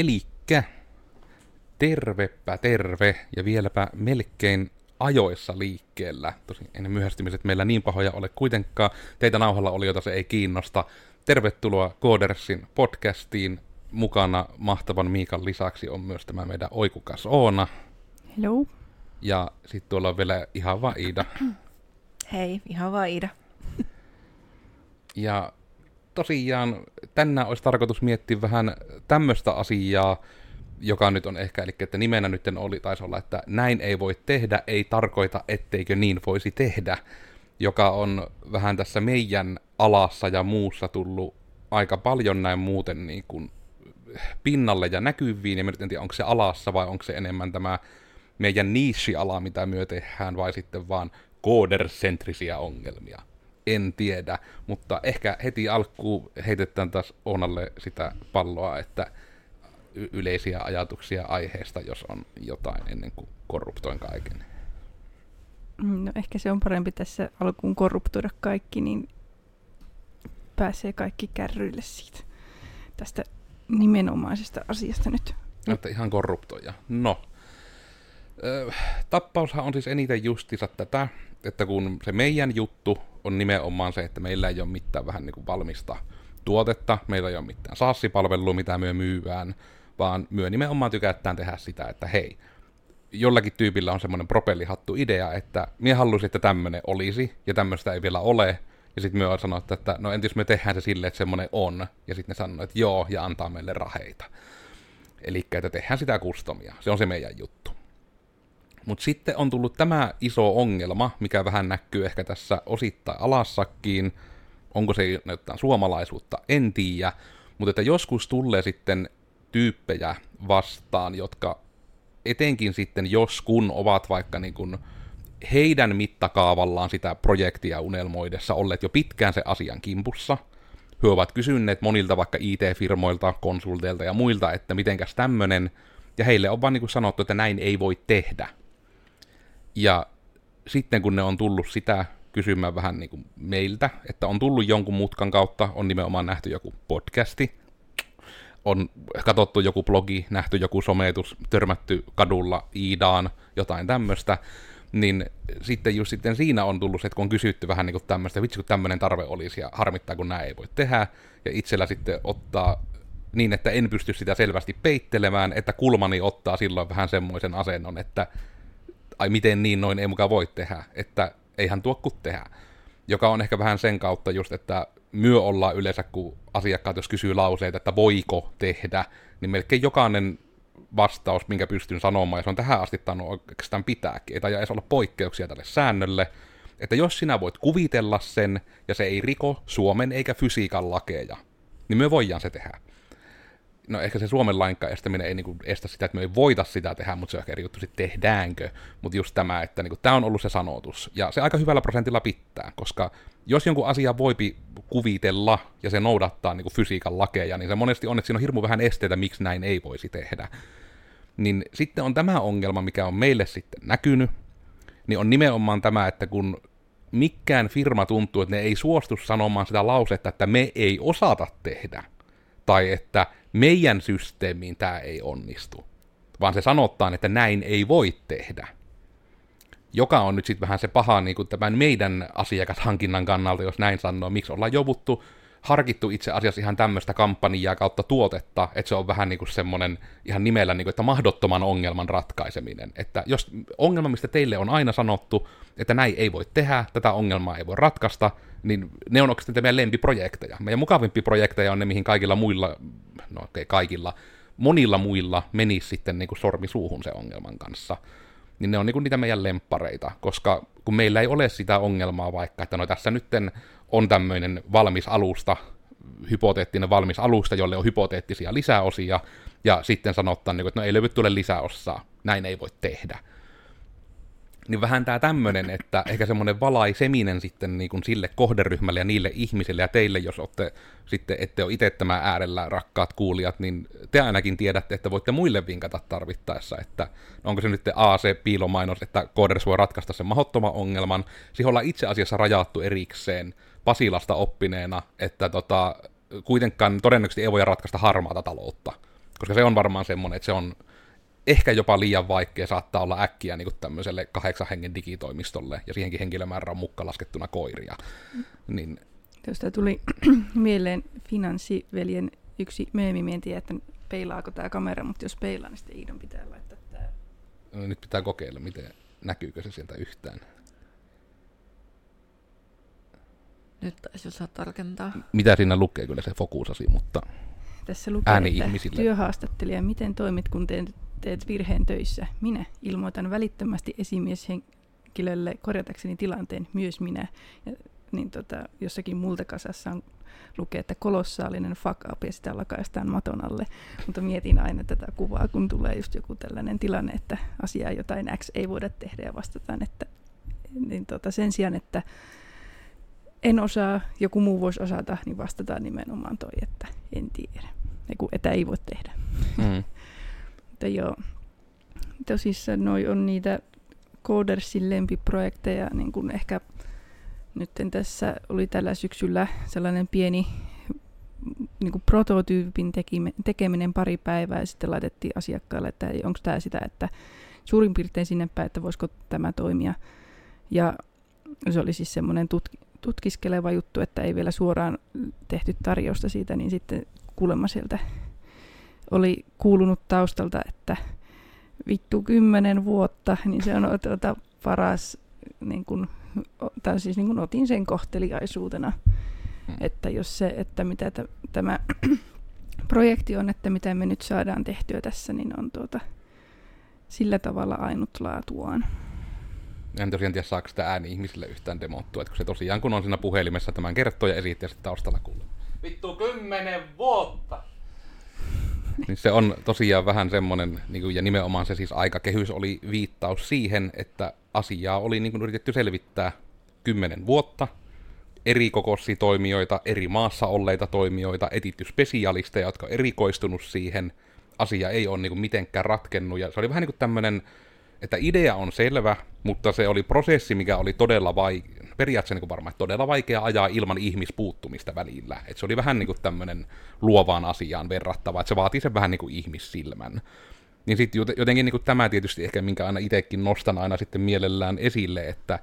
Elikkä, tervepä terve, ja vieläpä melkein ajoissa liikkeellä. Tosin ennen myöhästymiset meillä niin pahoja ole kuitenkaan. Teitä nauhalla oli, jota se ei kiinnosta. Tervetuloa Koodersin podcastiin. Mukana mahtavan Miikan lisäksi on myös tämä meidän oikukas Oona. Hello. Ja sitten tuolla on vielä ihan vaan Iida. Hei, ihan vaan Iida. Ja tosiaan tänään olisi tarkoitus miettiä vähän tämmöistä asiaa, joka nyt on ehkä, eli että nimenä nyt oli, taisi olla, että näin ei voi tehdä, ei tarkoita, etteikö niin voisi tehdä, joka on vähän tässä meidän alassa ja muussa tullut aika paljon näin muuten niin kuin pinnalle ja näkyviin, ja en tiedä, onko se alassa vai onko se enemmän tämä meidän niissiala, mitä myö tehdään, vai sitten vaan koodersentrisiä ongelmia. En tiedä, mutta ehkä heti alkuun heitetään taas Oonalle sitä palloa, että y- yleisiä ajatuksia aiheesta, jos on jotain ennen kuin korruptoin kaiken. No ehkä se on parempi tässä alkuun korruptoida kaikki, niin pääsee kaikki kärryille siitä tästä nimenomaisesta asiasta nyt. Että ihan korruptoja. No, ö, tappaushan on siis eniten justiinsa tätä, että kun se meidän juttu on nimenomaan se, että meillä ei ole mitään vähän niin kuin valmista tuotetta, meillä ei ole mitään saassipalvelua, mitä myö myyvään, vaan myö nimenomaan tykättään tehdä sitä, että hei, jollakin tyypillä on semmoinen propellihattu idea, että minä haluaisin, että tämmöinen olisi, ja tämmöistä ei vielä ole, ja sitten myö sanoo, että no entäs me tehdään se silleen, että semmoinen on, ja sitten ne sanoo, että joo, ja antaa meille raheita. Eli että tehdään sitä kustomia, se on se meidän juttu. Mutta sitten on tullut tämä iso ongelma, mikä vähän näkyy ehkä tässä osittain alassakin. Onko se jotain suomalaisuutta, en tiedä. Mutta että joskus tulee sitten tyyppejä vastaan, jotka etenkin sitten jos kun ovat vaikka niin kuin heidän mittakaavallaan sitä projektia unelmoidessa olleet jo pitkään se asian kimpussa. He ovat kysyneet monilta vaikka IT-firmoilta, konsulteilta ja muilta, että mitenkäs tämmönen, ja heille on vaan niin sanottu, että näin ei voi tehdä. Ja sitten kun ne on tullut sitä kysymään vähän niin kuin meiltä, että on tullut jonkun mutkan kautta, on nimenomaan nähty joku podcasti, on katsottu joku blogi, nähty joku sometus, törmätty kadulla Iidaan, jotain tämmöistä, niin sitten just sitten siinä on tullut se, että kun on kysytty vähän niin kuin tämmöistä, vitsi kun tämmöinen tarve olisi ja harmittaa kun näin ei voi tehdä, ja itsellä sitten ottaa niin, että en pysty sitä selvästi peittelemään, että kulmani ottaa silloin vähän semmoisen asennon, että ai miten niin noin ei mukaan voi tehdä, että eihän tuo kun tehdä. Joka on ehkä vähän sen kautta just, että myö ollaan yleensä, kun asiakkaat jos kysyy lauseita, että voiko tehdä, niin melkein jokainen vastaus, minkä pystyn sanomaan, ja se on tähän asti tainnut oikeastaan pitääkin, ei taida edes olla poikkeuksia tälle säännölle, että jos sinä voit kuvitella sen, ja se ei riko Suomen eikä fysiikan lakeja, niin me voidaan se tehdä no ehkä se Suomen lainkaan estäminen ei niinku estä sitä, että me ei voita sitä tehdä, mutta se on ehkä eri juttu sitten tehdäänkö. Mutta just tämä, että niinku, tämä on ollut se sanotus. Ja se aika hyvällä prosentilla pitää, koska jos jonkun asia voipi kuvitella ja se noudattaa niinku fysiikan lakeja, niin se monesti on, että siinä on hirmu vähän esteitä, miksi näin ei voisi tehdä. Niin sitten on tämä ongelma, mikä on meille sitten näkynyt, niin on nimenomaan tämä, että kun mikään firma tuntuu, että ne ei suostu sanomaan sitä lausetta, että me ei osata tehdä, tai että meidän systeemiin tämä ei onnistu, vaan se sanottaa, että näin ei voi tehdä. Joka on nyt sitten vähän se paha niin kuin tämän meidän asiakashankinnan kannalta, jos näin sanoo, miksi ollaan jovuttu harkittu itse asiassa ihan tämmöistä kampanjaa kautta tuotetta, että se on vähän niin kuin semmoinen ihan nimellä, niin kuin, että mahdottoman ongelman ratkaiseminen. Että jos ongelma, mistä teille on aina sanottu, että näin ei voi tehdä, tätä ongelmaa ei voi ratkaista, niin ne on oikeastaan meidän lempiprojekteja. Meidän mukavimpi projekteja on ne, mihin kaikilla muilla, no okei okay, kaikilla, monilla muilla menisi sitten niin kuin sormi suuhun se ongelman kanssa. Niin ne on niin kuin niitä meidän lemppareita, koska kun meillä ei ole sitä ongelmaa vaikka, että no tässä nytten on tämmöinen valmis alusta, hypoteettinen valmis alusta, jolle on hypoteettisia lisäosia, ja sitten sanottaa, niin että no ei löydy tule lisäosaa, näin ei voi tehdä. Niin vähän tämä tämmöinen, että ehkä semmoinen valaiseminen sitten niin kuin sille kohderyhmälle ja niille ihmisille ja teille, jos olette sitten, ette ole itse tämän äärellä rakkaat kuulijat, niin te ainakin tiedätte, että voitte muille vinkata tarvittaessa, että onko se nyt A, se piilomainos, että Coders voi ratkaista sen mahdottoman ongelman. Siihen ollaan itse asiassa rajattu erikseen Pasilasta oppineena, että tota, kuitenkaan todennäköisesti ei voi ratkaista harmaata taloutta Koska se on varmaan semmoinen, että se on ehkä jopa liian vaikea saattaa olla äkkiä niin tämmöiselle kahdeksan hengen digitoimistolle, ja siihenkin henkilömäärä on mukka laskettuna koiria. Niin... Tuosta tuli mieleen finanssiveljen yksi meemi, en tiedä, että peilaako tämä kamera, mutta jos peilaa, niin sitten Iidon pitää laittaa tämä. No, nyt pitää kokeilla, miten näkyykö se sieltä yhtään. Nyt taisi osaa tarkentaa. Mitä siinä lukee, kyllä se fokusasi, mutta Tässä lukee, ääni että ihmisille. työhaastattelija, miten toimit, kun teet, teet virheen töissä? Minä ilmoitan välittömästi esimieshenkilölle korjatakseni tilanteen, myös minä. Ja, niin tota, jossakin multakasassa on lukee, että kolossaalinen fuck up ja sitä lakaistaan maton alle. Mutta mietin aina tätä kuvaa, kun tulee just joku tällainen tilanne, että asiaa jotain X ei voida tehdä ja vastataan, että niin tota, sen sijaan, että en osaa, joku muu voisi osata, niin vastataan nimenomaan toi, että en tiedä. Eiku, että ei voi tehdä. mm. Mutta joo, tosissaan noi on niitä Codersin lempiprojekteja, niin kuin ehkä nyt tässä oli tällä syksyllä sellainen pieni niin kuin prototyypin tekime, tekeminen pari päivää ja sitten laitettiin asiakkaalle, että onko tämä sitä, että suurin piirtein sinne päin, että voisiko tämä toimia. Ja se oli siis semmoinen tutki, tutkiskeleva juttu, että ei vielä suoraan tehty tarjousta siitä, niin sitten kuulemma sieltä oli kuulunut taustalta, että vittu kymmenen vuotta, niin se on tuota paras, niin kun, tai siis niin kun otin sen kohteliaisuutena, Mm. että jos se, että mitä t- tämä projekti on, että mitä me nyt saadaan tehtyä tässä, niin on tuota, sillä tavalla ainutlaatuaan. En tosiaan tiedä, saako sitä ääni ihmisille yhtään demottua, että kun se tosiaan kun on siinä puhelimessa tämän kertoo ja esittää sitten taustalla kuulee. Vittu kymmenen vuotta! niin se on tosiaan vähän semmoinen, niin kuin, ja nimenomaan se siis aikakehys oli viittaus siihen, että asiaa oli niin kuin, yritetty selvittää kymmenen vuotta, eri kokoisia toimijoita, eri maassa olleita toimijoita, etitty spesialisteja, jotka on erikoistunut siihen, asia ei ole niin kuin, mitenkään ratkennut, ja se oli vähän niin kuin tämmöinen, että idea on selvä, mutta se oli prosessi, mikä oli todella vaikea, periaatteessa niin varmaan todella vaikea ajaa ilman ihmispuuttumista välillä. Et se oli vähän niin kuin tämmöinen luovaan asiaan verrattava, että se vaatii sen vähän niin kuin ihmissilmän. Niin sitten jotenkin niin kuin tämä tietysti ehkä, minkä aina itsekin nostan aina sitten mielellään esille, että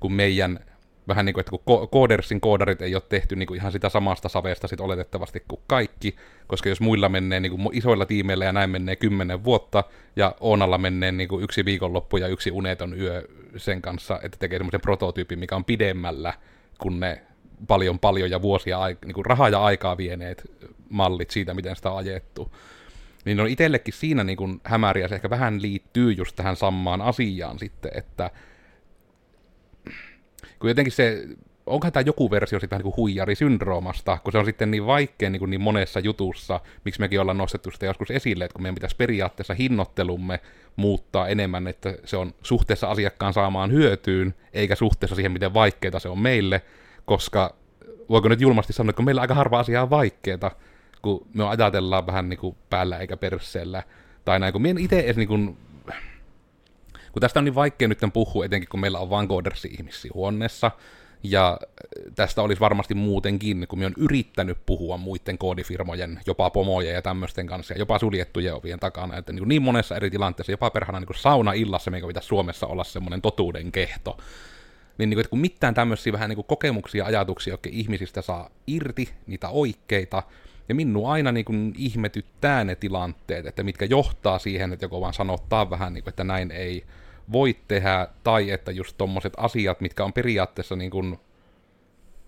kun meidän vähän niin kuin, että kun Codersin koodarit ei ole tehty niin kuin ihan sitä samasta savesta sit oletettavasti kuin kaikki, koska jos muilla menee niin kuin isoilla tiimeillä ja näin menee kymmenen vuotta, ja Oonalla menee niin kuin yksi viikonloppu ja yksi uneton yö sen kanssa, että tekee semmoisen prototyypin, mikä on pidemmällä kuin ne paljon paljon ja vuosia niin kuin rahaa ja aikaa vieneet mallit siitä, miten sitä on ajettu. Niin on itsellekin siinä niin kuin hämäriä, se ehkä vähän liittyy just tähän samaan asiaan sitten, että kun jotenkin se, onkohan tämä joku versio vähän niin huijarisyndroomasta, kun se on sitten niin vaikea niin, kuin niin monessa jutussa, miksi mekin ollaan nostettu sitä joskus esille, että kun meidän pitäisi periaatteessa hinnoittelumme muuttaa enemmän, että se on suhteessa asiakkaan saamaan hyötyyn, eikä suhteessa siihen, miten vaikeaa se on meille, koska voiko nyt julmasti sanoa, että meillä aika harva asia on vaikeaa, kun me ajatellaan vähän niin kuin päällä eikä persseellä, tai näin, kun minä itse edes niin kuin kun tästä on niin vaikea nyt puhua, etenkin kun meillä on vain Codersi-ihmisiä huoneessa, ja tästä olisi varmasti muutenkin, kun me on yrittänyt puhua muiden koodifirmojen, jopa pomojen ja tämmöisten kanssa, ja jopa suljettujen ovien takana, että niin, niin monessa eri tilanteessa, jopa perhana niin sauna-illassa, mikä pitäisi Suomessa olla semmoinen totuuden kehto, niin, niin kuin, että kun mitään tämmöisiä vähän niin kokemuksia, ajatuksia, jotka ihmisistä saa irti, niitä oikeita, ja minua aina niin kuin ihmetyttää ne tilanteet, että mitkä johtaa siihen, että joku vaan sanottaa vähän, niin kuin, että näin ei voi tehdä, tai että just tommoset asiat, mitkä on periaatteessa niin kuin,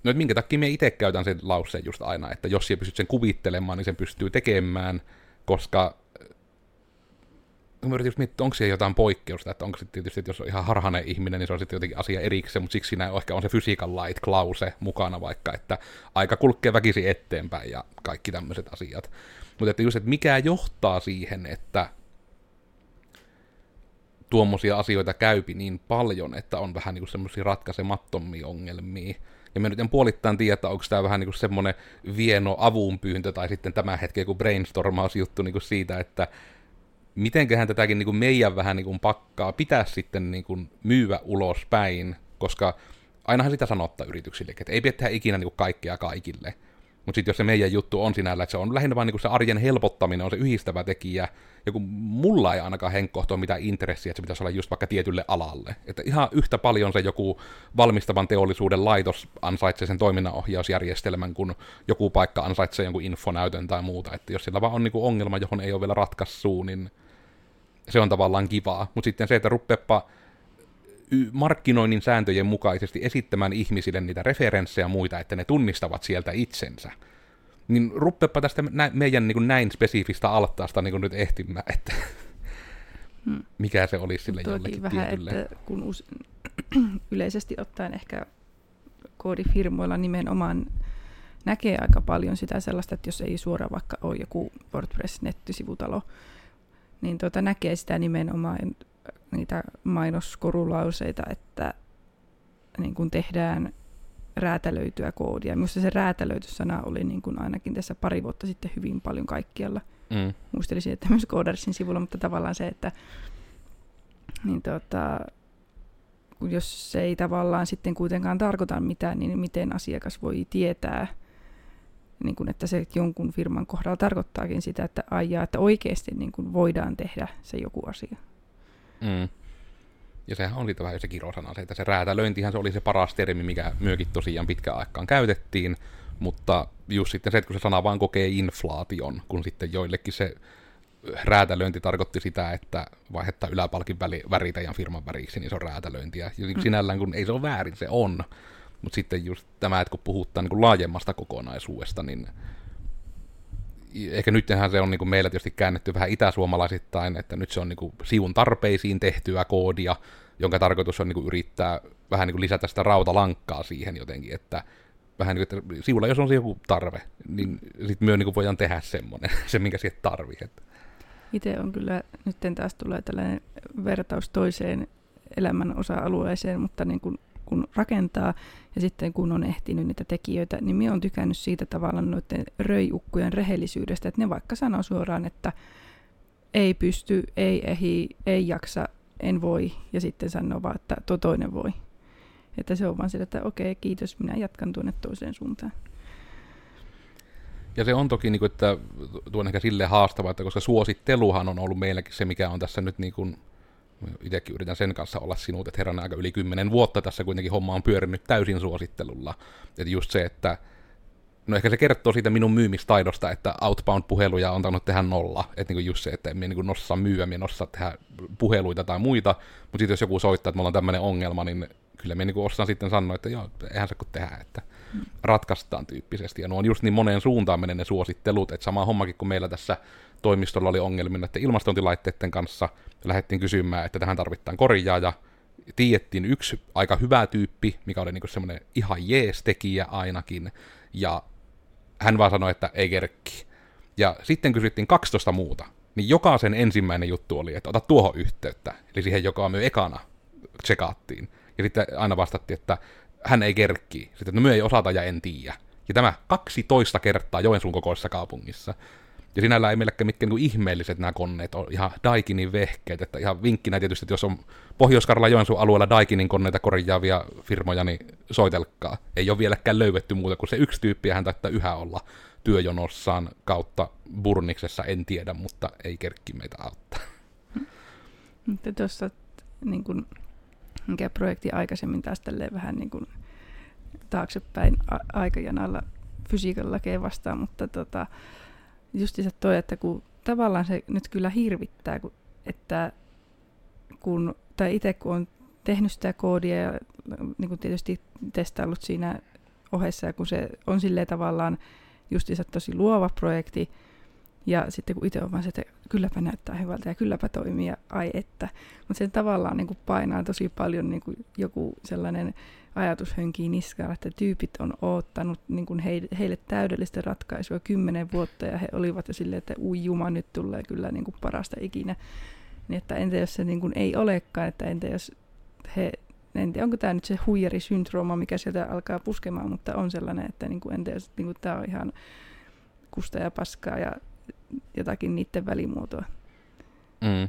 no että minkä takia me itse käytän sen lauseen just aina, että jos siellä pystyt sen kuvittelemaan, niin sen pystyy tekemään, koska mä yritin just miettiä, onko siellä jotain poikkeusta, että onko se tietysti, että jos on ihan harhainen ihminen, niin se on sitten jotenkin asia erikseen, mutta siksi siinä ehkä on se physical light klause mukana vaikka, että aika kulkee väkisi eteenpäin ja kaikki tämmöiset asiat. Mutta että just, että mikä johtaa siihen, että tuommoisia asioita käypi niin paljon, että on vähän niin semmoisia ratkaisemattomia ongelmia. Ja mä nyt en puolittain tiedä, että onko tämä vähän niin kuin semmoinen vieno avunpyyntö tai sitten tämä hetki joku brainstormausjuttu niin kuin siitä, että mitenköhän tätäkin niin kuin meidän vähän niin kuin pakkaa pitää sitten niin kuin myyä ulospäin, koska ainahan sitä sanottaa yrityksille, että ei pidä tehdä ikinä niin kuin kaikkea kaikille. Mutta sitten jos se meidän juttu on sinällä, että se on lähinnä vain niin se arjen helpottaminen on se yhdistävä tekijä, ja kun mulla ei ainakaan henkkohto mitään intressiä, että se pitäisi olla just vaikka tietylle alalle. Että ihan yhtä paljon se joku valmistavan teollisuuden laitos ansaitsee sen toiminnanohjausjärjestelmän, kun joku paikka ansaitsee jonkun infonäytön tai muuta. Että jos sillä vaan on niin ongelma, johon ei ole vielä ratkaissuu, niin se on tavallaan kivaa. Mutta sitten se, että ruppepa markkinoinnin sääntöjen mukaisesti esittämään ihmisille niitä referenssejä ja muita, että ne tunnistavat sieltä itsensä. Niin ruppepa tästä nä- meidän niin kuin näin spesifistä altaasta niin kuin nyt ehtimään, että hmm. mikä se olisi sille jollekin vähän, tietylle. että kun us- yleisesti ottaen ehkä koodifirmoilla nimenomaan näkee aika paljon sitä sellaista, että jos ei suoraan vaikka ole joku WordPress-nettisivutalo, niin tuota näkee sitä nimenomaan niitä mainoskorulauseita, että niin kun tehdään räätälöityä koodia. Minusta se räätälöity-sana oli niin kuin ainakin tässä pari vuotta sitten hyvin paljon kaikkialla. Mm. Muistelisin, että myös Codersin sivulla, mutta tavallaan se, että niin tota, jos se ei tavallaan sitten kuitenkaan tarkoita mitään, niin miten asiakas voi tietää, niin kuin, että se jonkun firman kohdalla tarkoittaakin sitä, että aijaa, että oikeasti niin kuin voidaan tehdä se joku asia. Mm. Ja sehän oli vähän se kirosana, se, että se räätälöintihän se oli se paras termi, mikä myökin tosiaan pitkään aikaan käytettiin, mutta just sitten se, että kun se sana vaan kokee inflaation, kun sitten joillekin se räätälöinti tarkoitti sitä, että vaihettaa yläpalkin väli, väri teidän firman väriksi, niin se on räätälöintiä. Ja mm. sinällään, kun ei se ole väärin, se on. Mutta sitten just tämä, että kun puhutaan niin kuin laajemmasta kokonaisuudesta, niin ehkä nythän se on niin kuin meillä tietysti käännetty vähän itäsuomalaisittain, että nyt se on niin kuin sivun tarpeisiin tehtyä koodia, jonka tarkoitus on niin kuin yrittää vähän niin kuin lisätä sitä rautalankkaa siihen jotenkin, että vähän niin kuin, että sivulla jos on se joku tarve, niin sitten myö niin voidaan tehdä semmoinen, se minkä siihen tarvii. Itse on kyllä, nyt taas tulee tällainen vertaus toiseen elämän osa-alueeseen, mutta niin kuin kun rakentaa ja sitten kun on ehtinyt niitä tekijöitä, niin minä olen tykännyt siitä tavalla noiden röijukkujen rehellisyydestä, että ne vaikka sanoo suoraan, että ei pysty, ei ehi, ei jaksa, en voi, ja sitten sanoo vaan, että tuo toinen voi. Että se on vaan sillä, että okei, kiitos, minä jatkan tuonne toiseen suuntaan. Ja se on toki, niin kuin, että tuo on ehkä silleen haastava, että koska suositteluhan on ollut meilläkin se, mikä on tässä nyt niin kuin itsekin yritän sen kanssa olla sinut, että herran aika yli kymmenen vuotta tässä kuitenkin homma on pyörinyt täysin suosittelulla. Että just se, että No ehkä se kertoo siitä minun myymistaidosta, että outbound-puheluja on tainnut tehdä nolla. Että niin just se, että en minä niin nossa myyä, minä nossa tehdä puheluita tai muita. Mutta sitten jos joku soittaa, että mulla on tämmöinen ongelma, niin kyllä. Minä niin osaan sitten sanoa, että joo, eihän se kun tehdä, että ratkaistaan tyyppisesti. Ja nuo on just niin moneen suuntaan menee ne suosittelut, että sama hommakin kuin meillä tässä toimistolla oli ongelmia näiden ilmastointilaitteiden kanssa, ja lähdettiin kysymään, että tähän tarvitaan korjaaja, tiedettiin yksi aika hyvä tyyppi, mikä oli niinku semmoinen ihan jees tekijä ainakin, ja hän vaan sanoi, että ei kerkki. Ja sitten kysyttiin 12 muuta, niin jokaisen ensimmäinen juttu oli, että ota tuohon yhteyttä, eli siihen, joka me ekana tsekaattiin. Ja sitten aina vastattiin, että hän ei kerkki. Sitten, että no ei osata ja en tiedä. Ja tämä 12 kertaa Joensuun kokoisessa kaupungissa. Ja sinällä ei meilläkään mitkä niin ihmeelliset nämä koneet on ihan Daikinin vehkeet, että ihan vinkkinä tietysti, että jos on Pohjois-Karjalan Joensuun alueella Daikinin koneita korjaavia firmoja, niin soitelkaa. Ei ole vieläkään löydetty muuta kuin se yksi tyyppi, hän taittaa yhä olla työjonossaan kautta Burniksessa, en tiedä, mutta ei kerkki meitä auttaa. Mutta tuossa, niin kun, mikä projekti aikaisemmin taas vähän niin kuin taaksepäin a- aikajanalla fysiikan lakeja vastaan, mutta tota, se toi, että kun tavallaan se nyt kyllä hirvittää, kun, että kun, tai itse kun on tehnyt sitä koodia ja niin kuin tietysti testaillut siinä ohessa, ja kun se on silleen tavallaan justiinsa tosi luova projekti, ja sitten kun itse on vaan se, että kylläpä näyttää hyvältä ja kylläpä toimii ja ai että. Mutta se tavallaan niin kuin painaa tosi paljon niin kuin joku sellainen ajatus hönkii niskaan, että tyypit on oottanut niin kuin heille, täydellistä ratkaisua kymmenen vuotta ja he olivat jo silleen, että ui juma, nyt tulee kyllä niin kuin parasta ikinä. Niin että entä jos se niin kuin ei olekaan, että entä jos he, en tiedä onko tämä nyt se huijarisyndrooma, mikä sieltä alkaa puskemaan, mutta on sellainen, että niin kuin, entä jos niin kuin tämä on ihan kusta ja paskaa ja jotakin niiden välimuotoa. Mm.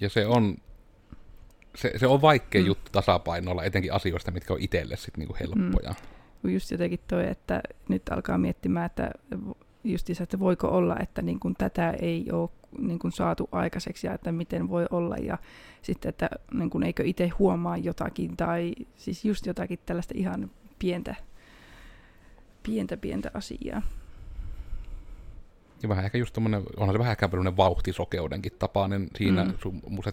Ja se on, se, se on vaikea mm. juttu tasapainoilla, etenkin asioista, mitkä on itselle sit niinku helppoja. Mm. just jotenkin toi, että nyt alkaa miettimään, että justiinsa, että voiko olla, että niin kuin tätä ei ole niin kuin saatu aikaiseksi ja että miten voi olla ja sitten, että niin kuin eikö itse huomaa jotakin tai siis just jotakin tällaista ihan pientä, pientä, pientä asiaa. Ja vähän ehkä just tommonen, onhan se vähän ehkä vauhtisokeudenkin tapainen siinä, mm. että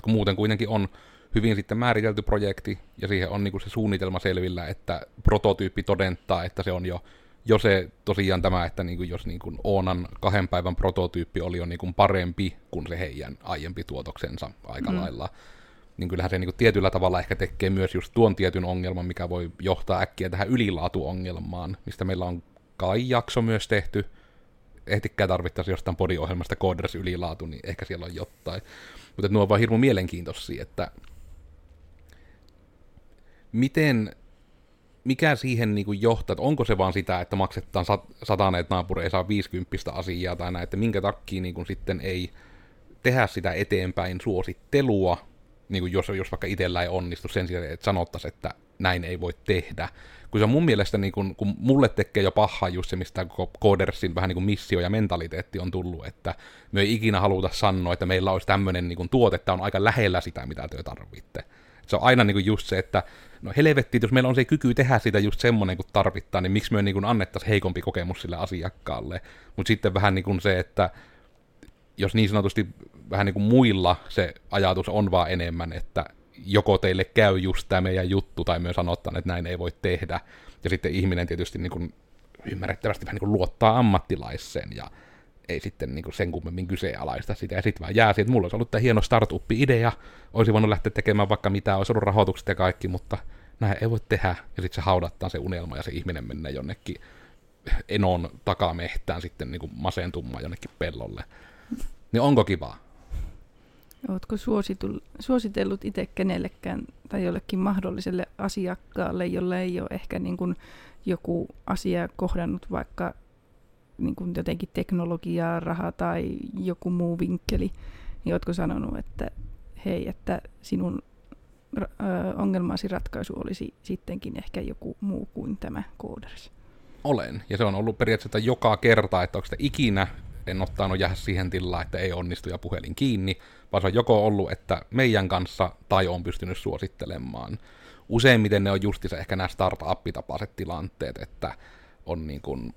kun muuten kuitenkin on hyvin sitten määritelty projekti, ja siihen on niinku se suunnitelma selvillä, että prototyyppi todentaa, että se on jo, jo se tosiaan tämä, että niinku jos niinku Oonan kahden päivän prototyyppi oli jo niinku parempi kuin se heidän aiempi tuotoksensa aika mm. lailla, niin kyllähän se niinku tietyllä tavalla ehkä tekee myös just tuon tietyn ongelman, mikä voi johtaa äkkiä tähän ylilaatuongelmaan, mistä meillä on kai jakso myös tehty, ehtikään tarvittaisi jostain podiohjelmasta Coders ylilaatu, niin ehkä siellä on jotain. Mutta nuo on vaan hirmu mielenkiintoisia, että miten, mikä siihen niin kuin johtaa, että onko se vaan sitä, että maksetaan sat, sataneet naapuri ei saa 50 asiaa tai näin, että minkä takia niin kuin sitten ei tehdä sitä eteenpäin suosittelua, niin kuin jos, jos vaikka itsellä ei onnistu sen sijaan, että sanottaisiin, että näin ei voi tehdä. Kun se on mun mielestä, niin kun, kun mulle tekee jo pahaa just se, mistä Codersin vähän niin kuin missio ja mentaliteetti on tullut, että me ei ikinä haluta sanoa, että meillä olisi tämmöinen niin tuote, että on aika lähellä sitä, mitä te tarvitte. Se on aina niin kuin just se, että no helvetti, jos meillä on se kyky tehdä sitä just semmoinen kuin tarvittaa, niin miksi me niin annettaisiin heikompi kokemus sille asiakkaalle. Mutta sitten vähän niin kuin se, että jos niin sanotusti vähän niin kuin muilla se ajatus on vaan enemmän, että joko teille käy just tämä meidän juttu, tai myös sanotaan, että näin ei voi tehdä. Ja sitten ihminen tietysti niin kuin ymmärrettävästi vähän niin kuin luottaa ammattilaiseen, ja ei sitten niin kuin sen kummemmin kyseenalaista sitä, ja sitten vaan jää siihen, että mulla olisi ollut tämä hieno startup-idea, olisi voinut lähteä tekemään vaikka mitä, olisi ollut rahoitukset ja kaikki, mutta näin ei voi tehdä, ja sitten se haudattaa se unelma, ja se ihminen menee jonnekin enon takamehtään sitten niin kuin masentumaan jonnekin pellolle. Niin onko kivaa? Oletko suositellut itse kenellekään tai jollekin mahdolliselle asiakkaalle, jolle ei ole ehkä niin kuin joku asia kohdannut vaikka niin kuin jotenkin teknologiaa, raha tai joku muu vinkkeli, niin oletko sanonut, että hei, että sinun ongelmasi ratkaisu olisi sittenkin ehkä joku muu kuin tämä kooders? Olen, ja se on ollut periaatteessa joka kerta, että onko sitä ikinä en ottanut jäädä siihen tilaan, että ei onnistu ja puhelin kiinni, vaan se on joko ollut, että meidän kanssa tai on pystynyt suosittelemaan. Useimmiten ne on justiinsa ehkä nämä startup-tapaiset tilanteet, että on niin kuin,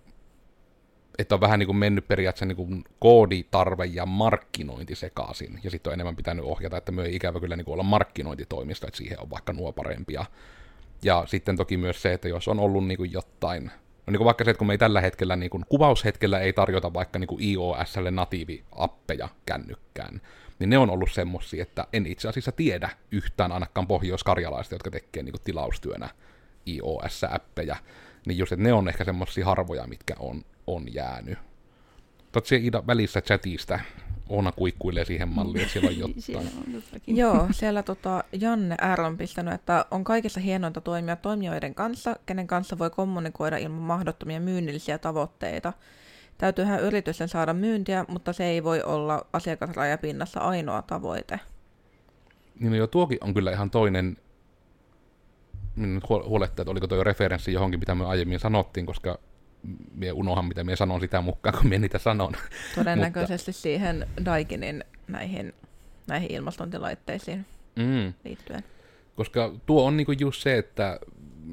että on vähän niin kuin mennyt periaatteessa niin kuin kooditarve ja markkinointi sekaisin, ja sitten on enemmän pitänyt ohjata, että ei ikävä kyllä niin kuin olla markkinointitoimisto, että siihen on vaikka nuo parempia. Ja sitten toki myös se, että jos on ollut niin kuin jotain No niin kuin vaikka se, että kun me ei tällä hetkellä, niin kuin kuvaushetkellä ei tarjota vaikka niin kuin iOSlle natiiviappeja kännykkään, niin ne on ollut semmosia, että en itse asiassa tiedä yhtään ainakaan pohjois-karjalaista, jotka tekee niin kuin tilaustyönä iOS-appeja. Niin just, että ne on ehkä semmosia harvoja, mitkä on, on jäänyt. Totta Ida välissä chatista Oona kuikkuilee siihen malliin, että siellä on jotain. siellä on jotakin. Joo, siellä tota, Janne R. on pistänyt, että on kaikissa hienointa toimia toimijoiden kanssa, kenen kanssa voi kommunikoida ilman mahdottomia myynnillisiä tavoitteita. Täytyyhän yritysten saada myyntiä, mutta se ei voi olla asiakasrajapinnassa ainoa tavoite. Niin no jo tuokin on kyllä ihan toinen, minä nyt huolettaa, että oliko tuo referenssi johonkin, mitä me aiemmin sanottiin, koska minä unohan, mitä minä sanon sitä mukaan, kun minä niitä sanon. Todennäköisesti Mutta... siihen Daikinin näihin, näihin ilmastointilaitteisiin mm. liittyen. Koska tuo on niinku just se, että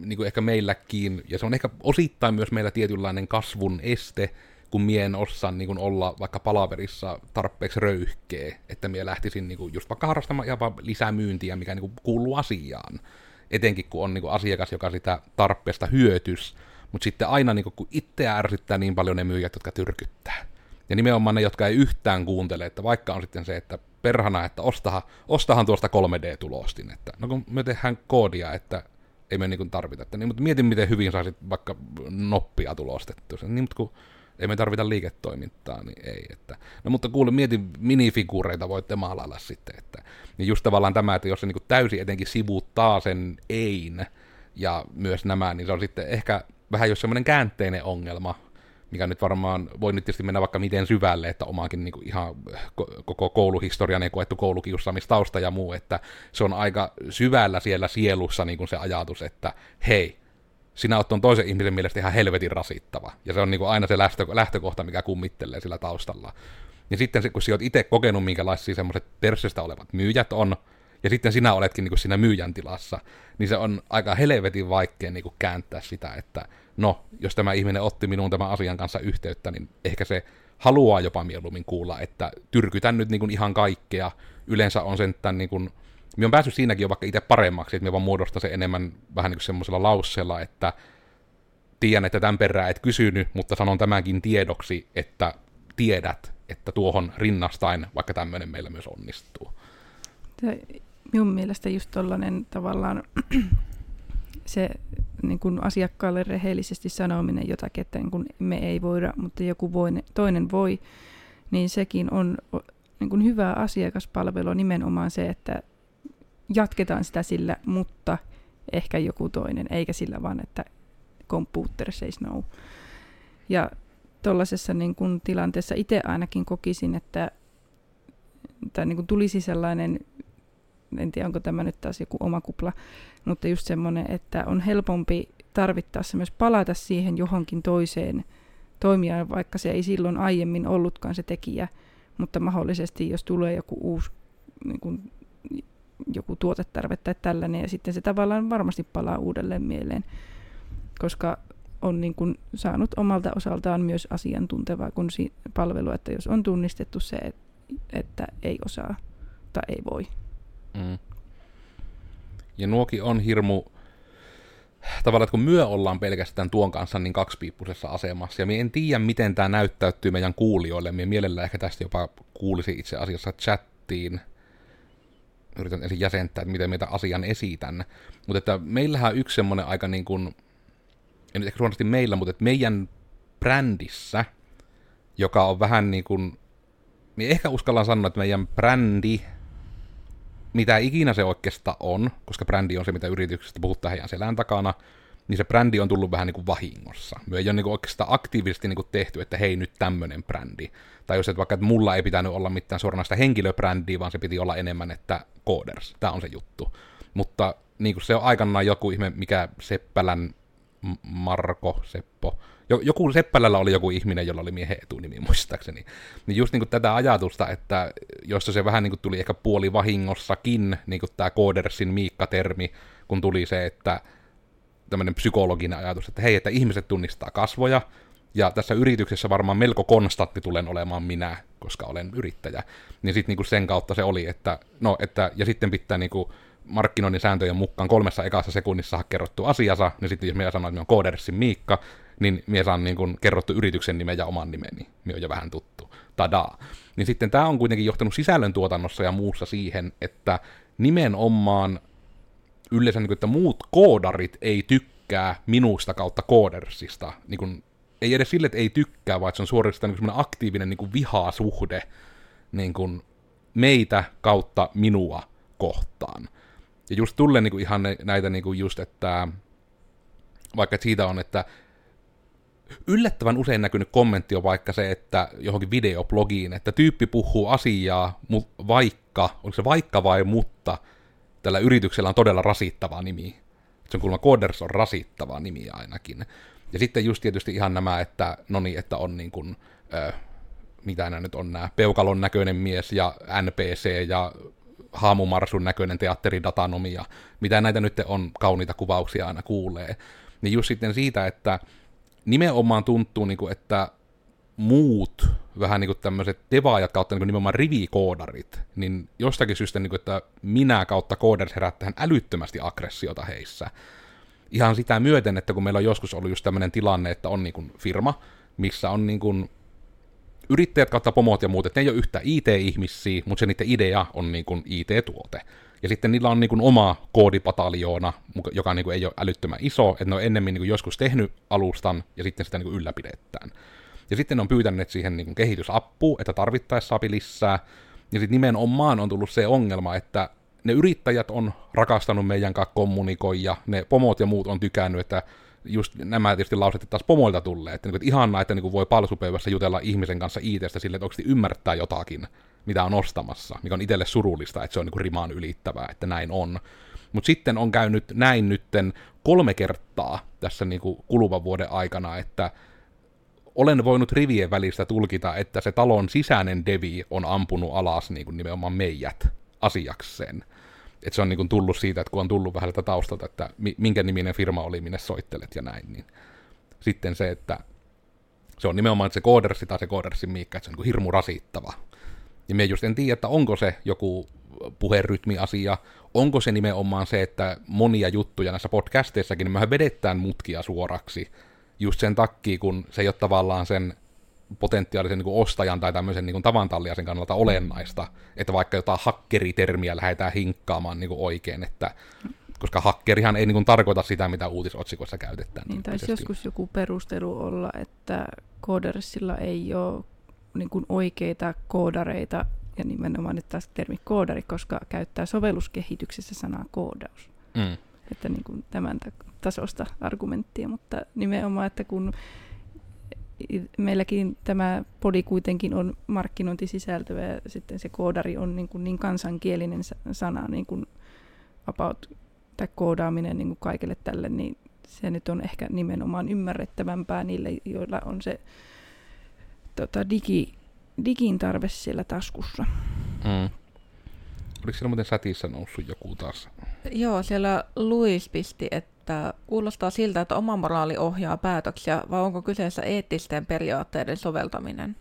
niinku ehkä meilläkin, ja se on ehkä osittain myös meillä tietynlainen kasvun este, kun mie en osaa niin olla vaikka palaverissa tarpeeksi röyhkeä, että mie lähtisin niin just vaikka harrastamaan vaan lisää myyntiä, mikä niin kuuluu asiaan. Etenkin kun on niin asiakas, joka sitä tarpeesta hyötys, mutta sitten aina niin kun itseä ärsyttää niin paljon ne myyjät, jotka tyrkyttää. Ja nimenomaan ne, jotka ei yhtään kuuntele, että vaikka on sitten se, että perhana, että ostahan, ostahan tuosta 3D-tulostin, että no kun me tehdään koodia, että ei me niin tarvita, että niin, mutta mietin, miten hyvin saisit vaikka noppia tulostettua. Niin, mutta kun ei me tarvita liiketoimintaa, niin ei. Että. No mutta kuule, mietin minifiguureita voitte maalailla sitten. Että. Niin just tavallaan tämä, että jos se niin täysin etenkin sivuuttaa sen ein, ja myös nämä, niin se on sitten ehkä vähän jos semmoinen käänteinen ongelma, mikä nyt varmaan voi nyt tietysti mennä vaikka miten syvälle, että omaakin niin kuin ihan koko kouluhistorian koettu koulukiusaamistausta ja muu, että se on aika syvällä siellä sielussa niin kuin se ajatus, että hei, sinä oot toisen ihmisen mielestä ihan helvetin rasittava. Ja se on niin kuin aina se lähtökohta, mikä kummittelee sillä taustalla. Ja sitten kun sinä oot itse kokenut, minkälaisia semmoiset tersestä olevat myyjät on, ja sitten sinä oletkin niin kuin siinä myyjän tilassa, niin se on aika helvetin vaikea niin kuin kääntää sitä, että no, jos tämä ihminen otti minuun tämän asian kanssa yhteyttä, niin ehkä se haluaa jopa mieluummin kuulla, että tyrkytän nyt niin kuin ihan kaikkea. Yleensä on sen tämän niin kuin, minä olen päässyt siinäkin jo vaikka itse paremmaksi, että minä vaan muodostan sen enemmän vähän niin kuin semmoisella lausseella, että tiedän, että tämän perään et kysynyt, mutta sanon tämänkin tiedoksi, että tiedät, että tuohon rinnastain vaikka tämmöinen meillä myös onnistuu. Minun mielestä just tollainen tavallaan se niin kuin asiakkaalle rehellisesti sanominen jotakin, että niin kuin me ei voida, mutta joku voi, toinen voi, niin sekin on niin kuin hyvää asiakaspalvelua nimenomaan se, että jatketaan sitä sillä, mutta ehkä joku toinen, eikä sillä vaan, että computer says no. Ja tuollaisessa niin kuin tilanteessa itse ainakin kokisin, että, että niin kuin tulisi sellainen, en tiedä onko tämä nyt taas joku oma kupla, mutta just semmoinen, että on helpompi tarvittaessa myös palata siihen johonkin toiseen toimijaan, vaikka se ei silloin aiemmin ollutkaan se tekijä, mutta mahdollisesti jos tulee joku uusi niin kuin, joku tuotetarve tai tällainen, ja sitten se tavallaan varmasti palaa uudelleen mieleen, koska on niin kuin saanut omalta osaltaan myös asiantuntevaa kun si- palvelua, että jos on tunnistettu se, että ei osaa tai ei voi. Mm. Ja nuoki on hirmu, tavallaan, että kun myö ollaan pelkästään tuon kanssa niin kaksipiippuisessa asemassa, ja minä en tiedä, miten tämä näyttäytyy meidän kuulijoille, minä mielellään ehkä tästä jopa kuulisi itse asiassa chattiin, yritän ensin jäsentää, että miten meitä asian esitän, mutta että meillähän on yksi semmoinen aika niin kuin, en nyt ehkä meillä, mutta että meidän brändissä, joka on vähän niin kuin, minä ehkä uskallan sanoa, että meidän brändi mitä ikinä se oikeastaan on, koska brändi on se, mitä yrityksestä puhuttaa heidän selän takana, niin se brändi on tullut vähän niin kuin vahingossa. Me ei ole niin kuin oikeastaan aktiivisesti niin kuin tehty, että hei nyt tämmöinen brändi. Tai jos et vaikka, että mulla ei pitänyt olla mitään suoranaista henkilöbrändiä, vaan se piti olla enemmän, että coders, tämä on se juttu. Mutta niin kuin se on aikanaan joku ihme, mikä Seppälän Marko, Seppo, joku Seppälällä oli joku ihminen, jolla oli miehen etunimi muistaakseni. Niin just niin kuin tätä ajatusta, että josta se vähän niin kuin tuli ehkä puoli vahingossakin, niin kuin tämä Koodersin Miikka-termi, kun tuli se, että tämmöinen psykologinen ajatus, että hei, että ihmiset tunnistaa kasvoja, ja tässä yrityksessä varmaan melko konstantti tulen olemaan minä, koska olen yrittäjä. Niin sitten niinku sen kautta se oli, että no, että, ja sitten pitää niinku markkinoinnin sääntöjen mukaan kolmessa ekassa sekunnissa kerrottu asiansa, niin sitten jos minä sanon, että minä olen Koodersin Miikka, niin minä saan niin kuin kerrottu yrityksen nimen ja oman nimeni. Minä on jo vähän tuttu. Tadaa. Niin sitten tämä on kuitenkin johtanut sisällöntuotannossa ja muussa siihen, että nimenomaan yleensä, niin kuin, että muut koodarit ei tykkää minusta kautta koodersista. Niin kuin, ei edes sille, että ei tykkää, vaan se on suorastaan niin aktiivinen niin kuin vihasuhde niin kuin meitä kautta minua kohtaan. Ja just tulee niin kuin ihan näitä niin kuin just, että vaikka siitä on, että yllättävän usein näkynyt kommentti on vaikka se, että johonkin videoblogiin, että tyyppi puhuu asiaa, vaikka, onko se vaikka vai mutta, tällä yrityksellä on todella rasittava nimi. Se on kuulemma Coders on rasittava nimi ainakin. Ja sitten just tietysti ihan nämä, että no niin, että on niin kuin, äh, mitä nämä nyt on nämä, peukalon näköinen mies ja NPC ja haamumarsun näköinen teatteridatanomia, mitä näitä nyt on kauniita kuvauksia aina kuulee. Niin just sitten siitä, että nimenomaan tuntuu, niin kuin, että muut vähän niin kuin tämmöiset devaajat kautta niin kuin nimenomaan rivikoodarit, niin jostakin syystä, niin kuin, että minä kautta kooders herättää älyttömästi aggressiota heissä. Ihan sitä myöten, että kun meillä on joskus ollut just tämmöinen tilanne, että on niin kuin firma, missä on niin kuin yrittäjät kautta pomot ja muut, että ne ei ole yhtä IT-ihmisiä, mutta se niiden idea on niin kuin IT-tuote. Ja sitten niillä on niin kuin oma koodipataljoona, joka niin kuin ei ole älyttömän iso, että ne on ennemmin niin kuin joskus tehnyt alustan ja sitten sitä niin kuin ylläpidetään. Ja sitten ne on pyytäneet siihen niin kuin kehitysappuun, että tarvittaessa saa lisää. Ja sitten nimenomaan on tullut se ongelma, että ne yrittäjät on rakastanut meidän kanssa kommunikoija, ne pomot ja muut on tykännyt, että just nämä tietysti lauset taas pomoilta tulee, että, niin kuin, että ihanaa, että niin kuin voi palsupöydässä jutella ihmisen kanssa ITstä sille, että oikeasti ymmärtää jotakin mitä on ostamassa, mikä on itselle surullista, että se on niin rimaan ylittävää, että näin on. Mutta sitten on käynyt näin nytten kolme kertaa tässä niin kuin kuluvan vuoden aikana, että olen voinut rivien välistä tulkita, että se talon sisäinen devi on ampunut alas niin kuin nimenomaan meijät asiakseen. Että se on niin kuin tullut siitä, että kun on tullut vähän taustalta, että minkä niminen firma oli, minne soittelet ja näin, niin sitten se, että se on nimenomaan se koodersi tai se koodersin miikka, että se on niin hirmu rasittava. Ja me just en tiedä, että onko se joku puherytmiasia, onko se nimenomaan se, että monia juttuja näissä podcasteissakin, niin mehän vedetään mutkia suoraksi, just sen takia, kun se ei ole tavallaan sen potentiaalisen niin kuin ostajan tai tämmöisen niin kuin tavantalliaisen kannalta olennaista, että vaikka jotain hakkeritermiä lähdetään hinkkaamaan niin kuin oikein, että koska hakkerihan ei niin kuin tarkoita sitä, mitä uutisotsikoissa käytetään. Niin taisi joskus joku perustelu olla, että koodersilla ei ole niin kuin oikeita koodareita, ja nimenomaan nyt taas termi koodari, koska käyttää sovelluskehityksessä sanaa koodaus. Mm. Että niin kuin tämän tasosta argumenttia, mutta nimenomaan, että kun meilläkin tämä podi kuitenkin on markkinointisisältöä ja sitten se koodari on niin, kuin niin kansankielinen sana, niin kuin about, tai koodaaminen niin kuin kaikille tälle, niin se nyt on ehkä nimenomaan ymmärrettävämpää niille, joilla on se tota, digi, digin tarve siellä taskussa. Mm. Oliko siellä muuten sätissä noussut joku taas? Joo, siellä Luis pisti, että kuulostaa siltä, että oma moraali ohjaa päätöksiä, vai onko kyseessä eettisten periaatteiden soveltaminen?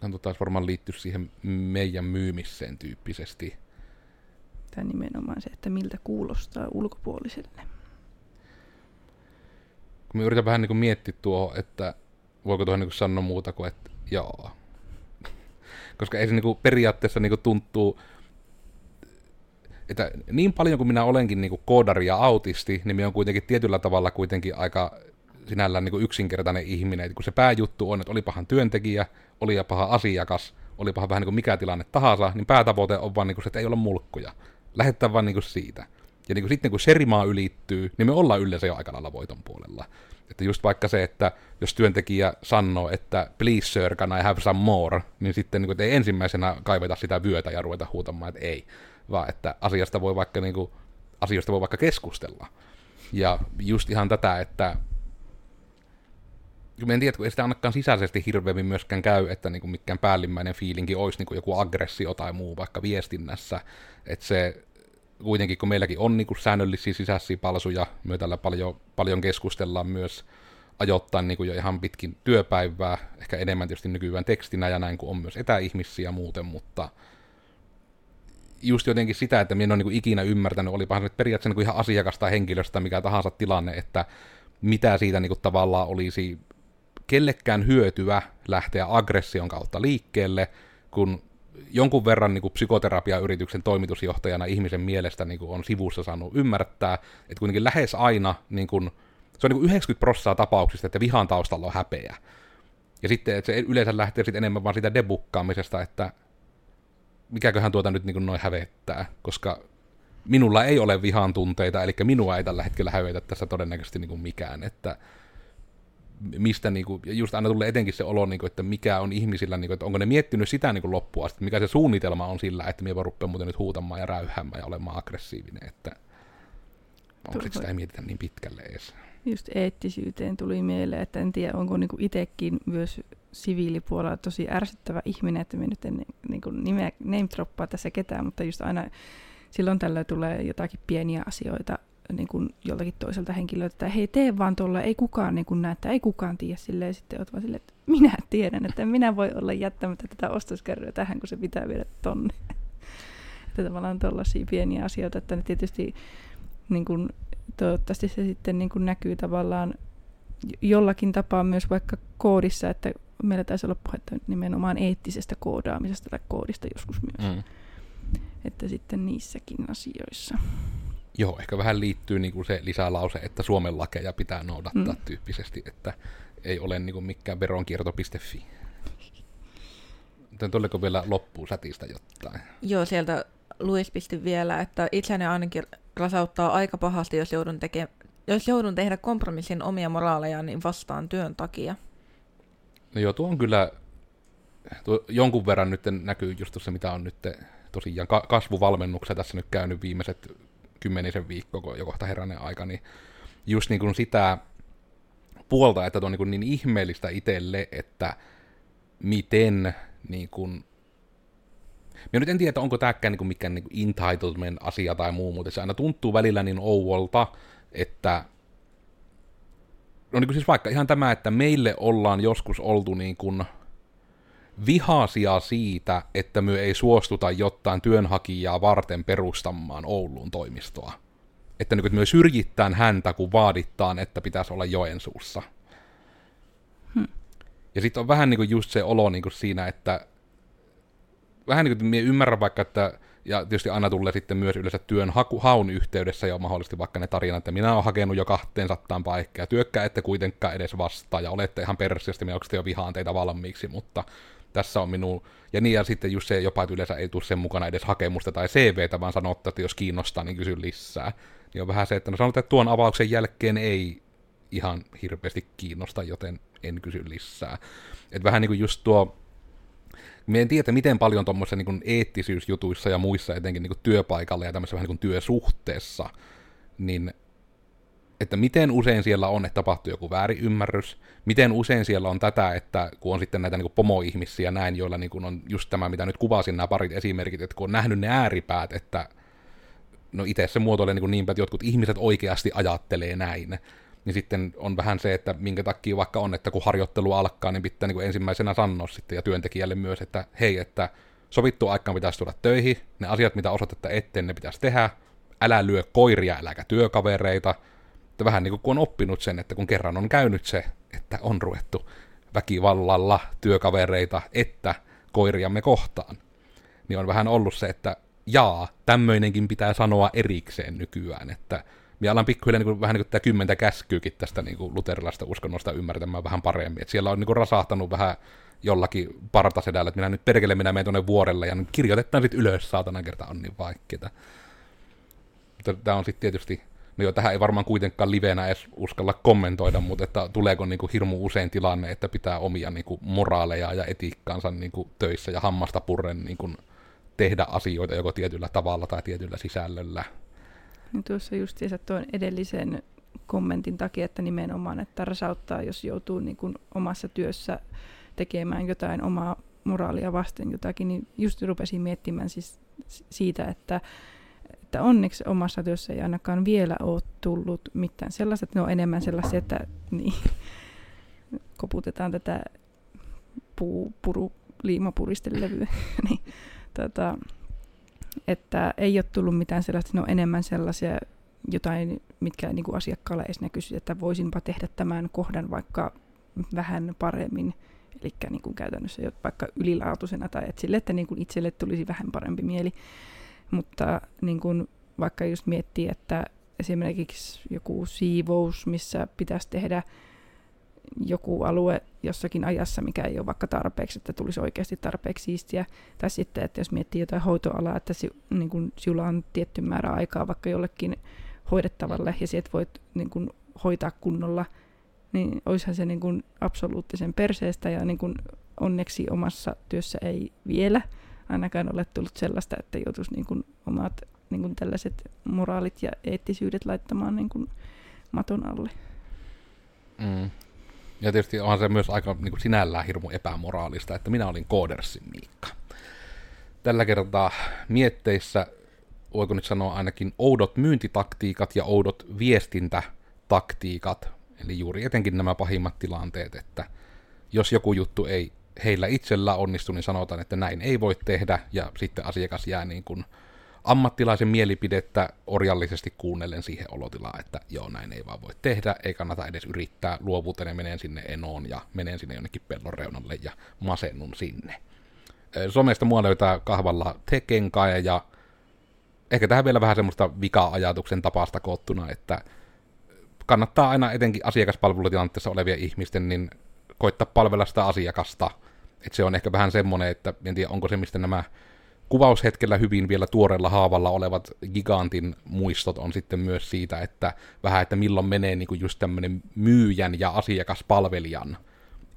Tämä taas varmaan liittyy siihen meidän myymiseen tyyppisesti. Tämä nimenomaan se, että miltä kuulostaa ulkopuoliselle. Kun me yritän vähän niin kuin miettiä tuo, että voiko tuohon niin sanoa muuta kuin, että joo, koska ei se niinku periaatteessa niinku tuntuu, että niin paljon kuin minä olenkin niinku koodari ja autisti, niin minä on kuitenkin tietyllä tavalla kuitenkin aika sinällään niinku yksinkertainen ihminen. Et kun se pääjuttu on, että oli pahan työntekijä, oli ja paha asiakas, oli paha vähän niin kuin mikä tilanne tahansa, niin päätavoite on vaan niinku se, että ei olla mulkkuja. Lähettää vaan niinku siitä. Ja niin kuin sitten kun serimaa ylittyy, niin me ollaan yleensä jo aika lailla voiton puolella. Että just vaikka se, että jos työntekijä sanoo, että please sir, can I have some more, niin sitten niin kuin, ei ensimmäisenä kaiveta sitä vyötä ja ruveta huutamaan, että ei, vaan että asiasta voi vaikka, niin kuin, asioista voi vaikka keskustella. Ja just ihan tätä, että en tiedä, kun ei sitä ainakaan sisäisesti hirveämmin myöskään käy, että niin kuin mikään päällimmäinen fiilinki olisi niin kuin joku aggressio tai muu vaikka viestinnässä, että se kuitenkin kun meilläkin on niin kuin säännöllisiä sisäisiä palsuja, me tällä paljon, paljon keskustellaan myös ajoittain niin kuin jo ihan pitkin työpäivää, ehkä enemmän tietysti nykyään tekstinä ja näin, kuin on myös etäihmisiä muuten, mutta just jotenkin sitä, että minä en ole niin kuin ikinä ymmärtänyt, olipa se periaatteessa niin kuin ihan asiakasta henkilöstä mikä tahansa tilanne, että mitä siitä niin kuin tavallaan olisi kellekään hyötyä lähteä aggression kautta liikkeelle, kun jonkun verran niin kuin psykoterapiayrityksen toimitusjohtajana ihmisen mielestä niin kuin on sivussa saanut ymmärtää, että kuitenkin lähes aina niin kuin, se on niin kuin 90 prosenttia tapauksista, että vihan taustalla on häpeä. Ja sitten että se yleensä lähtee sitten enemmän vaan siitä debukkaamisesta, että mikäköhän tuota nyt niin kuin noin hävettää, koska minulla ei ole vihan tunteita, eli minua ei tällä hetkellä hävetä tässä todennäköisesti niin kuin mikään, että mistä niinku, ja just aina tulee etenkin se olo, niinku, että mikä on ihmisillä, niinku, että onko ne miettinyt sitä niinku loppuun asti, mikä se suunnitelma on sillä, että minä rupean muuten nyt huutamaan ja räyhäämään ja olemaan aggressiivinen, että onko sitä ei mietitä niin pitkälle edes. Just eettisyyteen tuli mieleen, että en tiedä, onko niinku itsekin myös siviilipuolella tosi ärsyttävä ihminen, että minä nyt en niinku nimeä, name droppaa tässä ketään, mutta just aina silloin tällöin tulee jotakin pieniä asioita, niin kuin joltakin toiselta henkilöltä, että hei tee vaan tuolla, ei kukaan niin kuin näe, että ei kukaan tiedä silleen, sitten oot vaan silleen, että minä tiedän, että minä voi olla jättämättä tätä ostoskärryä tähän, kun se pitää viedä tonne. että tavallaan tuollaisia pieniä asioita, että ne tietysti niin kuin, toivottavasti se sitten niin kuin näkyy tavallaan jollakin tapaa myös vaikka koodissa, että meillä taisi olla puhetta nimenomaan eettisestä koodaamisesta tai koodista joskus myös. Mm. Että sitten niissäkin asioissa. Joo, ehkä vähän liittyy niin kuin se lisälause, että Suomen lakeja pitää noudattaa mm. tyyppisesti, että ei ole niin kuin mikään veronkierto.fi. Tuliko vielä loppuun sätistä jotain? Joo, sieltä Luis pisti vielä, että itseäni ainakin rasauttaa aika pahasti, jos joudun, teke- jos joudun tehdä kompromissin omia moraaleja, niin vastaan työn takia. No joo, tuo on kyllä, tuo jonkun verran nyt näkyy just tuossa, mitä on nyt tosiaan ka- kasvuvalmennuksia tässä nyt käynyt viimeiset kymmenisen viikkoa, jo kohta heränen aika, niin just niin kuin sitä puolta, että on niin, niin ihmeellistä itselle, että miten niin kuin, Mä nyt en tiedä, onko tämäkään niin mikään niin entitlement asia tai muu, mutta se aina tuntuu välillä niin ouvolta, että no niin kuin siis vaikka ihan tämä, että meille ollaan joskus oltu niin kuin vihasia siitä, että me ei suostuta jotain työnhakijaa varten perustamaan Ouluun toimistoa. Että niin kuin, me syrjittään häntä, kun vaadittaan, että pitäisi olla Joensuussa. Hmm. Ja sitten on vähän niin kuin just se olo niin kuin siinä, että vähän niin kuin, että ymmärrän vaikka, että ja tietysti aina tulee sitten myös yleensä työn haku, haun yhteydessä jo mahdollisesti vaikka ne tarinat, että minä olen hakenut jo kahteen sattaan paikkaa, työkkää ette kuitenkaan edes vastaa, ja olette ihan persiästi, minä jo vihaan teitä valmiiksi, mutta tässä on minun, ja niin ja sitten just se jopa, että yleensä ei tule sen mukana edes hakemusta tai CVtä, vaan sanottaa, että jos kiinnostaa, niin kysy lisää. Niin on vähän se, että no sanotaan, että tuon avauksen jälkeen ei ihan hirveästi kiinnosta, joten en kysy lisää. Että vähän niin kuin just tuo me en tiedä, miten paljon tuommoisissa niin eettisyysjutuissa ja muissa, etenkin niin työpaikalla ja tämmöisessä vähän niin työsuhteessa, niin että miten usein siellä on, että tapahtuu joku väärinymmärrys, miten usein siellä on tätä, että kun on sitten näitä niin pomoihmisiä näin, joilla niin on just tämä, mitä nyt kuvasin, nämä parit esimerkit, että kun on nähnyt ne ääripäät, että no itse se muotoilee niin niinpä, että jotkut ihmiset oikeasti ajattelee näin, niin sitten on vähän se, että minkä takia vaikka on, että kun harjoittelu alkaa, niin pitää niin kuin ensimmäisenä sanoa sitten ja työntekijälle myös, että hei, että sovittu aikaan pitäisi tulla töihin, ne asiat, mitä osoitetta eteen, ne pitäisi tehdä, älä lyö koiria, äläkä työkavereita, että vähän niin kuin kun on oppinut sen, että kun kerran on käynyt se, että on ruvettu väkivallalla työkavereita, että koiriamme kohtaan, niin on vähän ollut se, että jaa, tämmöinenkin pitää sanoa erikseen nykyään, että minä alan pikkuhiljaa niin kuin, vähän niin kuin tämä kymmentä käskyykin tästä niin kuin luterilaista uskonnosta ymmärtämään vähän paremmin. Et siellä on niin kuin rasahtanut vähän jollakin partasedällä, että minä nyt perkele minä menen tuonne vuorelle ja kirjoitetaan sitten ylös, saatana kerta on niin vaikeaa. Mutta tämä on sitten tietysti, no jo tähän ei varmaan kuitenkaan livenä edes uskalla kommentoida, mutta että tuleeko niin kuin hirmu usein tilanne, että pitää omia niin kuin moraaleja ja etiikkaansa niin kuin töissä ja hammasta purren niin kuin tehdä asioita joko tietyllä tavalla tai tietyllä sisällöllä. Niin tuossa justiinsa tuon edellisen kommentin takia, että nimenomaan, että rasauttaa, jos joutuu niin kuin omassa työssä tekemään jotain omaa moraalia vasten jotakin, niin just rupesin miettimään siis siitä, että, että onneksi omassa työssä ei ainakaan vielä ole tullut mitään sellaista, että ne on enemmän sellaisia, että niin, koputetaan tätä puu, puru, liimapuristelevyä, niin, tota, että ei ole tullut mitään sellaista, ne on enemmän sellaisia jotain, mitkä niin kuin asiakkaalle edes näkyisi, että voisinpa tehdä tämän kohdan vaikka vähän paremmin, eli niin käytännössä vaikka ylilaatuisena tai että sille, että niin kuin itselle tulisi vähän parempi mieli. Mutta niin kuin vaikka just miettii, että esimerkiksi joku siivous, missä pitäisi tehdä joku alue jossakin ajassa, mikä ei ole vaikka tarpeeksi, että tulisi oikeasti tarpeeksi siistiä. Tai sitten, että jos miettii jotain hoitoalaa, että si, niin kun, sinulla on tietty määrä aikaa vaikka jollekin hoidettavalle ja sieltä voit niin kun, hoitaa kunnolla, niin olisihan se niin kun, absoluuttisen perseestä ja niin kun, onneksi omassa työssä ei vielä ainakaan ole tullut sellaista, että joutuisi niin kun, omat niin kun, tällaiset moraalit ja eettisyydet laittamaan niin kun, maton alle. Mm. Ja tietysti onhan se myös aika niin kuin sinällään hirmu epämoraalista, että minä olin Koodersin Miikka. Tällä kertaa mietteissä, voiko nyt sanoa ainakin oudot myyntitaktiikat ja oudot viestintätaktiikat, eli juuri etenkin nämä pahimmat tilanteet, että jos joku juttu ei heillä itsellä onnistu, niin sanotaan, että näin ei voi tehdä, ja sitten asiakas jää niin kuin ammattilaisen mielipidettä orjallisesti kuunnellen siihen olotilaan, että joo, näin ei vaan voi tehdä, ei kannata edes yrittää, luovuuteen menen sinne enoon ja menen sinne jonnekin pellon reunalle ja masennun sinne. Somesta mua löytää kahvalla tekenkaja ja ehkä tähän vielä vähän semmoista vika-ajatuksen tapasta koottuna, että kannattaa aina etenkin asiakaspalvelutilanteessa olevien ihmisten niin koittaa palvella sitä asiakasta. Että se on ehkä vähän semmoinen, että en tiedä onko se, mistä nämä kuvaushetkellä hyvin vielä tuoreella haavalla olevat gigantin muistot on sitten myös siitä, että vähän, että milloin menee niin kuin just tämmöinen myyjän ja asiakaspalvelijan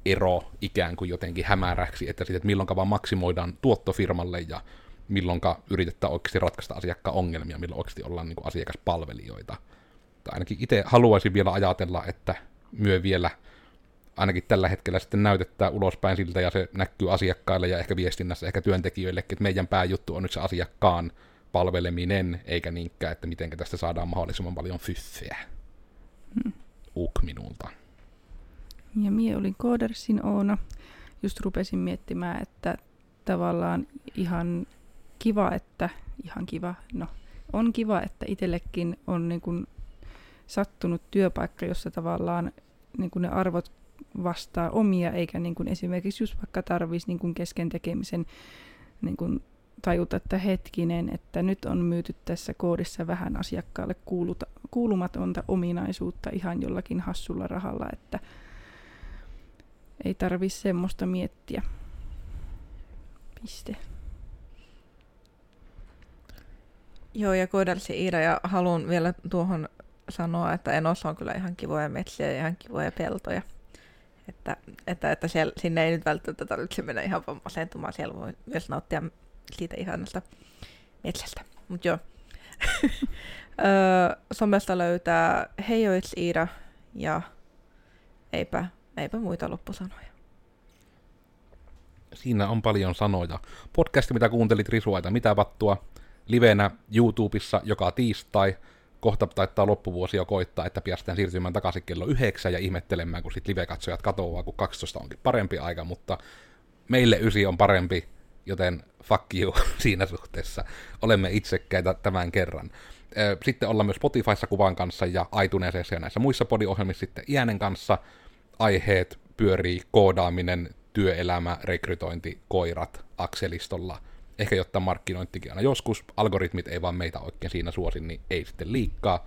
ero ikään kuin jotenkin hämäräksi, että, sit, että milloinka vaan maksimoidaan tuotto firmalle ja milloinka yritetään oikeasti ratkaista asiakkaan ongelmia, milloin oikeasti ollaan niin kuin asiakaspalvelijoita. Tai ainakin itse haluaisin vielä ajatella, että myö vielä ainakin tällä hetkellä sitten näytetään ulospäin siltä ja se näkyy asiakkaille ja ehkä viestinnässä, ehkä työntekijöillekin, että meidän pääjuttu on nyt se asiakkaan palveleminen, eikä niinkään, että miten tästä saadaan mahdollisimman paljon fyffeä. Hmm. Uk minulta. Ja mie olin Codersin Oona. Just rupesin miettimään, että tavallaan ihan kiva, että, ihan kiva, no on kiva, että itsellekin on niin kuin sattunut työpaikka, jossa tavallaan niin kuin ne arvot vastaa omia, eikä niin kuin esimerkiksi just vaikka tarvitsisi niin kuin kesken tekemisen niin kuin tajuta, että hetkinen, että nyt on myyty tässä koodissa vähän asiakkaalle kuuluta, kuulumatonta ominaisuutta ihan jollakin hassulla rahalla, että ei tarvi semmoista miettiä. Piste. Joo, ja Kodelsi Iida, ja haluan vielä tuohon sanoa, että Enossa on kyllä ihan kivoja metsiä ja ihan kivoja peltoja. Että, että, että siellä, sinne ei nyt välttämättä tarvitse mennä ihan vaan masentumaan, siellä voi myös nauttia siitä ihanasta metsästä. Mutta joo. somesta löytää Heijoits Iida ja eipä, eipä muita loppusanoja. Siinä on paljon sanoja. Podcast, mitä kuuntelit Risuaita, mitä vattua, livenä YouTubessa joka tiistai. Kohta taittaa loppuvuosi koittaa, että piastään siirtymään takaisin kello yhdeksän ja ihmettelemään, kun sitten live-katsojat katoaa, kun 12 onkin parempi aika, mutta meille ysi on parempi, joten fuck you siinä suhteessa. Olemme itsekkäitä tämän kerran. Sitten ollaan myös Spotifyssa kuvan kanssa ja iTunesissa ja näissä muissa podiohjelmissa sitten iänen kanssa. Aiheet pyörii koodaaminen, työelämä, rekrytointi, koirat akselistolla. Ehkä jotta markkinointikin aina joskus. Algoritmit ei vaan meitä oikein siinä suosi, niin ei sitten liikkaa.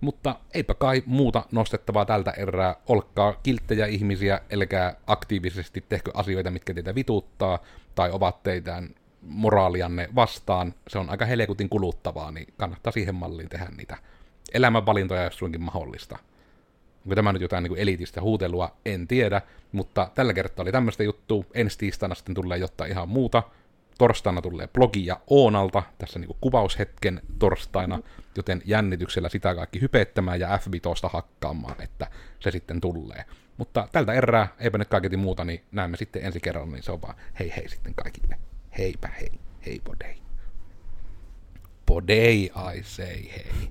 Mutta eipä kai muuta nostettavaa tältä erää. Olkaa kilttejä ihmisiä, elkää aktiivisesti tehkö asioita, mitkä teitä vituttaa, tai ovat teidän moraalianne vastaan. Se on aika helekutin kuluttavaa, niin kannattaa siihen malliin tehdä niitä elämänvalintoja, jos suinkin mahdollista. Onko tämä nyt jotain niin elitistä huutelua? En tiedä, mutta tällä kertaa oli tämmöistä juttua. Ensi tiistaina sitten tulee jotain ihan muuta. Torstaina tulee blogia Oonalta, tässä niin kuvaushetken torstaina, joten jännityksellä sitä kaikki hypettämään ja f hakkaamaan, että se sitten tulee. Mutta tältä erää, eipä nyt kaiketi muuta, niin näemme sitten ensi kerralla, niin se on vaan hei hei sitten kaikille. Heipä hei, hei podei. Podei, I say hei.